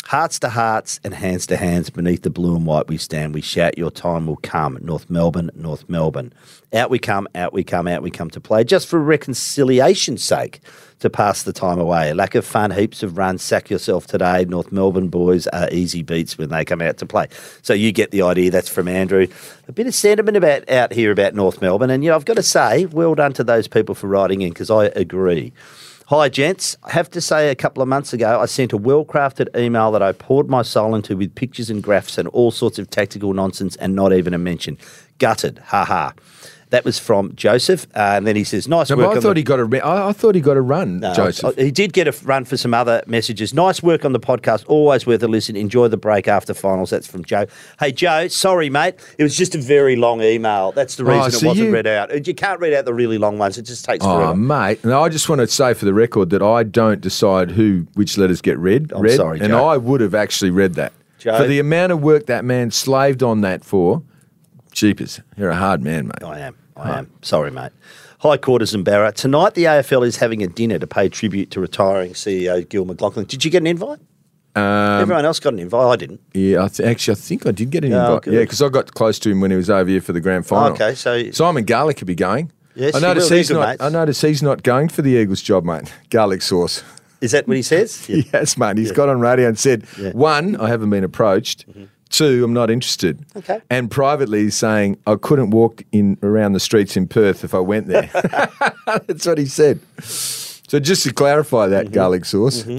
Hearts to hearts and hands to hands beneath the blue and white we stand. We shout, Your time will come. North Melbourne, North Melbourne. Out we come, out we come, out we come to play, just for reconciliation's sake, to pass the time away. Lack of fun, heaps of runs, sack yourself today. North Melbourne boys are easy beats when they come out to play. So you get the idea. That's from Andrew. A bit of sentiment about out here about North Melbourne. And, you know, I've got to say, well done to those people for writing in because I agree. Hi, gents. I have to say, a couple of months ago, I sent a well crafted email that I poured my soul into with pictures and graphs and all sorts of tactical nonsense and not even a mention. Gutted. Ha ha. That was from Joseph. Uh, and then he says, nice No, work. I on thought the- he got a. re- I, I thought he got a run, no, Joseph. He did get a run for some other messages. Nice work on the podcast. Always worth a listen. Enjoy the break after finals. That's from Joe. Hey, Joe, sorry, mate. It was just a very long email. That's the Oh, reason so it wasn't you- read out. You can't read out the really long ones. It just takes Oh, forever. mate! No, I just want to say for the record that I don't decide who which letters get read. I'm read, sorry, and I would have actually read that. Joe? For the amount of work that man slaved on that for, jeepers, you're a hard man, mate. I am. I am. Sorry, mate. High Quarters and Barra. Tonight, the AFL is having a dinner to pay tribute to retiring CEO Gil McLachlan. Did you get an invite? Um, Everyone else got an invite. I didn't. Yeah, I th- actually, I think I did get an Oh, invite. good. Yeah, because I got close to him when he was over here for the grand final. Okay, so- Simon Garlick could be going. Yes, I he notice will. he's not. mates. I notice he's not going for the Eagles job, mate. Garlic sauce. Is that what he says? Yeah. Yes, mate. He's got on radio and said, Yeah. Mm-hmm. one, I haven't been approached. Two, I'm not interested. Okay. And privately, saying I couldn't walk in around the streets in Perth if I went there. That's what he said. So just to clarify that Mm-hmm. garlic sauce, Who-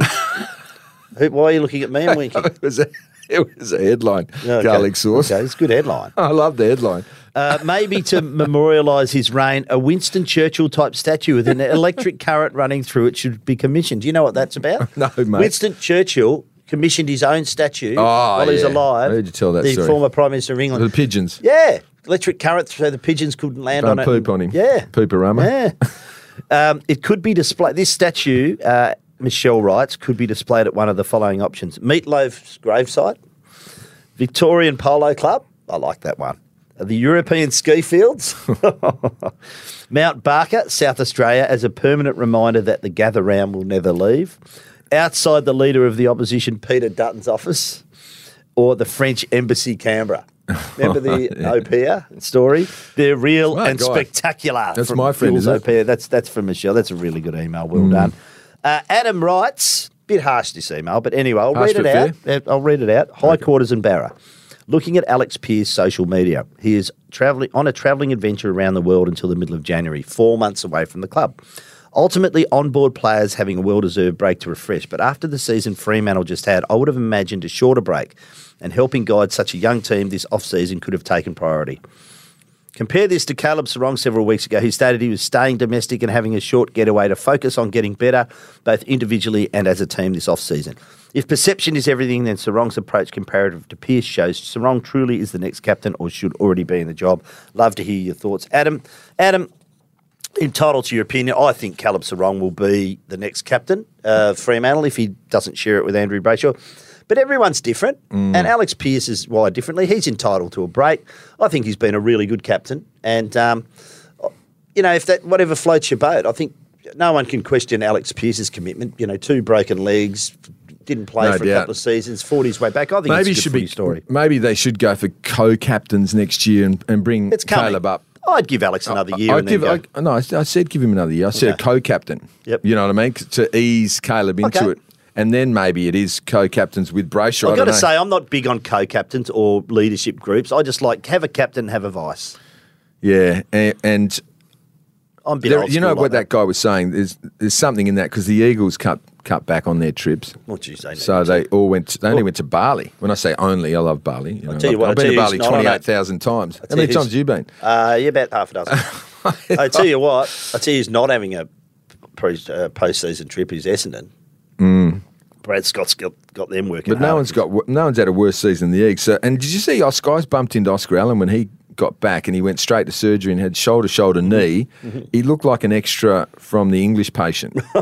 Why are you looking at me and winking? it was a it was a headline. Okay. Garlic sauce. Okay, it's a good headline. I love the headline. Uh, maybe to memorialise his reign, a Winston Churchill type statue with an electric current running through it should be commissioned. Do you know what that's about? No, mate. Winston Churchill commissioned his own statue Oh, while he's alive. I heard you tell that the story. former Prime Minister of England. The pigeons. Yeah, electric current so the pigeons couldn't land Don't on it. poop on him. Yeah, Pooperama. Yeah. um, it could be displayed. This statue, uh, Michelle writes, could be displayed at one of the following options: Meatloaf's gravesite, Victorian Polo Club. I like that one. The European ski fields, Mount Barker, South Australia, as a permanent reminder that the gather round will never leave. Outside the leader of the opposition, Peter Dutton's office, or the French Embassy, Canberra. Remember the au pair story? They're real Smart and guy. spectacular. That's my friend, isn't it? That's that's from Michelle. That's a really good email. Well done. Uh, Adam writes, bit harsh this email, but anyway, I'll Harsh read it but out. Uh, I'll read it out. High quarters and Barra. Looking at Alex Pearce' social media, he is traveling on a travelling adventure around the world until the middle of January, four months away from the club. Ultimately, on-board players having a well-deserved break to refresh. But after the season Fremantle just had, I would have imagined a shorter break, and helping guide such a young team this off-season could have taken priority. Compare this to Caleb Serong several weeks ago. He stated he was staying domestic and having a short getaway to focus on getting better, both individually and as a team this off-season. If perception is everything, then Serong's approach comparative to Pearce shows Serong truly is the next captain or should already be in the job. Love to hear your thoughts. Adam, Adam, entitled to your opinion, I think Caleb Serong will be the next captain of Fremantle if he doesn't share it with Andrew Brayshaw. But everyone's different, and Alex Pearce is wired differently. He's entitled to a break. I think he's been a really good captain, and um, you know, if that whatever floats your boat, I think no one can question Alex Pearce's commitment. You know, two broken legs, didn't play No for a couple of seasons, fought his way back. I think Maybe it's a should be story. Maybe they should go for co-captains next year and, and bring It's. Caleb up. I'd give Alex another year. I and then give. go. I, no, I, I said give him another year. I said Okay. a co-captain. Yep. You know what I mean? To ease Caleb into Okay. it, and then maybe it is co-captains with Brayshaw. I've got to know. say, I'm not big on co-captains or leadership groups. I just like have a captain, have a vice. yeah, and, and I'm a bit there- old you know school what like that guy was saying. There's there's something in that because the Eagles cut cut back on their trips. What'd you say? So they all went. To, they only went to Bali. When I say only, I love Bali. You know, tell you I've- what, I've I'll been to Bali who's not on it. twenty eight thousand times. How many times have you been? Uh, yeah, about half a dozen. I tell you what, I tell you, who's not having a pre, uh, post-season trip is Essendon. Brad Scott's got, got them working. Mm. But no one's got no one's had a worse season than the Eagles. So, and did you see Oscar's bumped into Oscar Allen when he got back and he went straight to surgery and had shoulder shoulder Mm-hmm. knee? He looked like an extra from the English patient.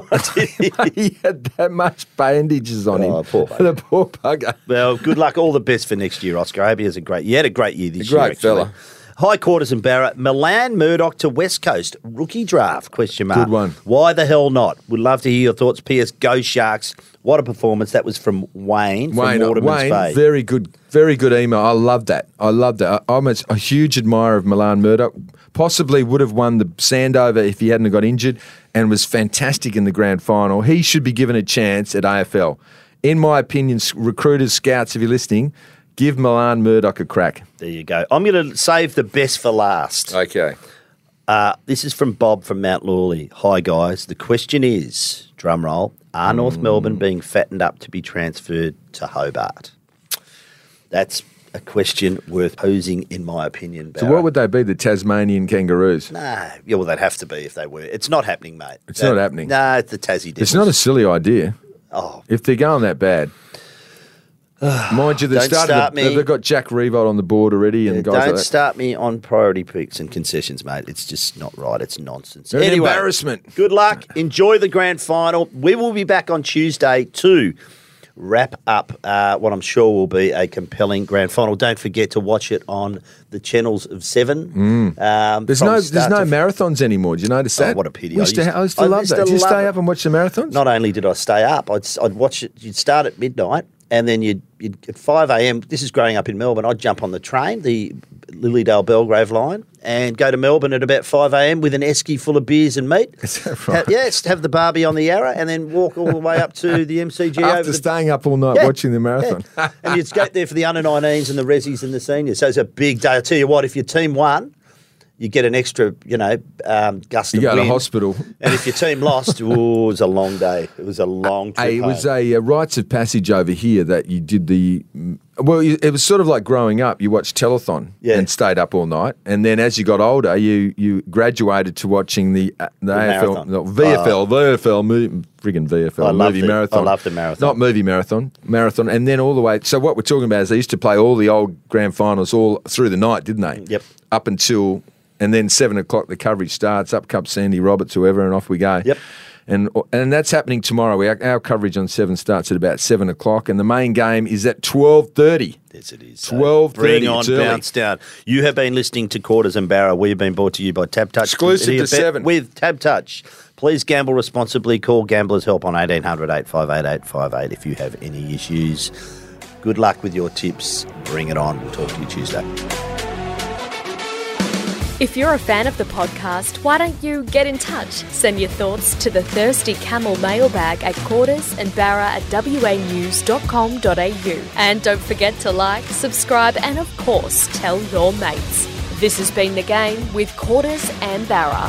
he had that much bandages on Oh, him. poor the poor bugger. Well, good luck. All the best for next year, Oscar. I hope he has a great. You had a great year this A great year. actually. fella. High quarters and Barra. Milan Murdoch to West Coast rookie draft? Question mark. Good one. Why the hell not? Would love to hear your thoughts. P.S. Go Sharks. What a performance that was from Wayne from Wayne, uh, Waterman's Wayne, Bay. very good, very good email. I love that. I love that. I, I'm a, a huge admirer of Milan Murdoch. Possibly would have won the Sandover if he hadn't got injured, and was fantastic in the grand final. He should be given a chance at AFL. In my opinion, recruiters, scouts, if you're listening, give Milan Murdoch a crack. there you go. I'm going to save the best for last. Okay. Uh, this is from Bob from Mount Lawley. Hi, guys. The question is drum roll, are North Hmm. Melbourne being fattened up to be transferred to Hobart? That's a question worth posing, in my opinion. So what would they be? The Tasmanian Kangaroos? Nah, yeah, well, they'd have to be if they were. It's not happening, mate. It's That- not happening. Nah, it's the Tassie Devils. It's not a silly idea. Oh, If they're going that bad. Mind you, they've Don't started. start the- they've got Jack Riewoldt on the board already, and guys don't like start me on priority picks and concessions, mate. It's just not right. It's nonsense. An anyway, embarrassment. Good luck. Enjoy the grand final. We will be back on Tuesday to wrap up uh, what I'm sure will be a compelling grand final. Don't forget to watch it on the channels of seven. Um, Mm. There's no there's no marathons anymore. Do you notice Oh, that? what a pity. I used to, I used to I love used that. to Did you stay it. up and watch the marathons? Not only did I stay up, I'd, I'd watch it. You'd start at midnight, and then you'd, you'd at five a.m. This is growing up in Melbourne. I'd jump on the train, the Lilydale Belgrave line, and go to Melbourne at about five a.m. with an esky full of beers and meat. Is that Ha- right? yes, have the barbie on the Yarra, and then walk all the way up to the MCG over After the staying up all night Yeah, watching the marathon. yeah. and you'd skate there for the under 19s and the resis and the seniors. So it's a big day. I tell you what, if your team won, you get an extra, you know, um, gust You of go to wind. hospital. And if your team lost, ooh, it was a long day. It was a long trip. Hey, it was home. a, uh rites of passage over here that you did the. mm, Well, you- it was sort of like growing up. You watched telethon Yeah. and stayed up all night, and then as you got older, you you graduated to watching the uh, the, AFL, no, VFL, VFL, mo- friggin' VFL, I movie it. marathon. I loved the marathon. not movie marathon, marathon, and then all the way. So what we're talking about is they used to play all the old grand finals all through the night, didn't they? Yep. Up until and then seven o'clock the coverage starts. Up comes Sandy Roberts, whoever, and off we go. Yep. And and that's happening tomorrow. We, our coverage on Seven starts at about seven o'clock, and the main game is at twelve thirty. Yes, it is. 12:30, Bring on, bounce down. You have been listening to Quarters and Barra. We've been brought to you by Tab Touch. Exclusive to Seven. With Tab Touch. Please gamble responsibly. Call Gamblers Help on 1800 858 858 if you have any issues. Good luck with your tips. Bring it on. We'll talk to you Tuesday. If you're a fan of the podcast, why don't you get in touch? Send your thoughts to the Thirsty Camel mailbag at quarters and barra at wanews.com.au. And don't forget to like, subscribe, and of course, tell your mates. This has been The Game with Quarters and Barra.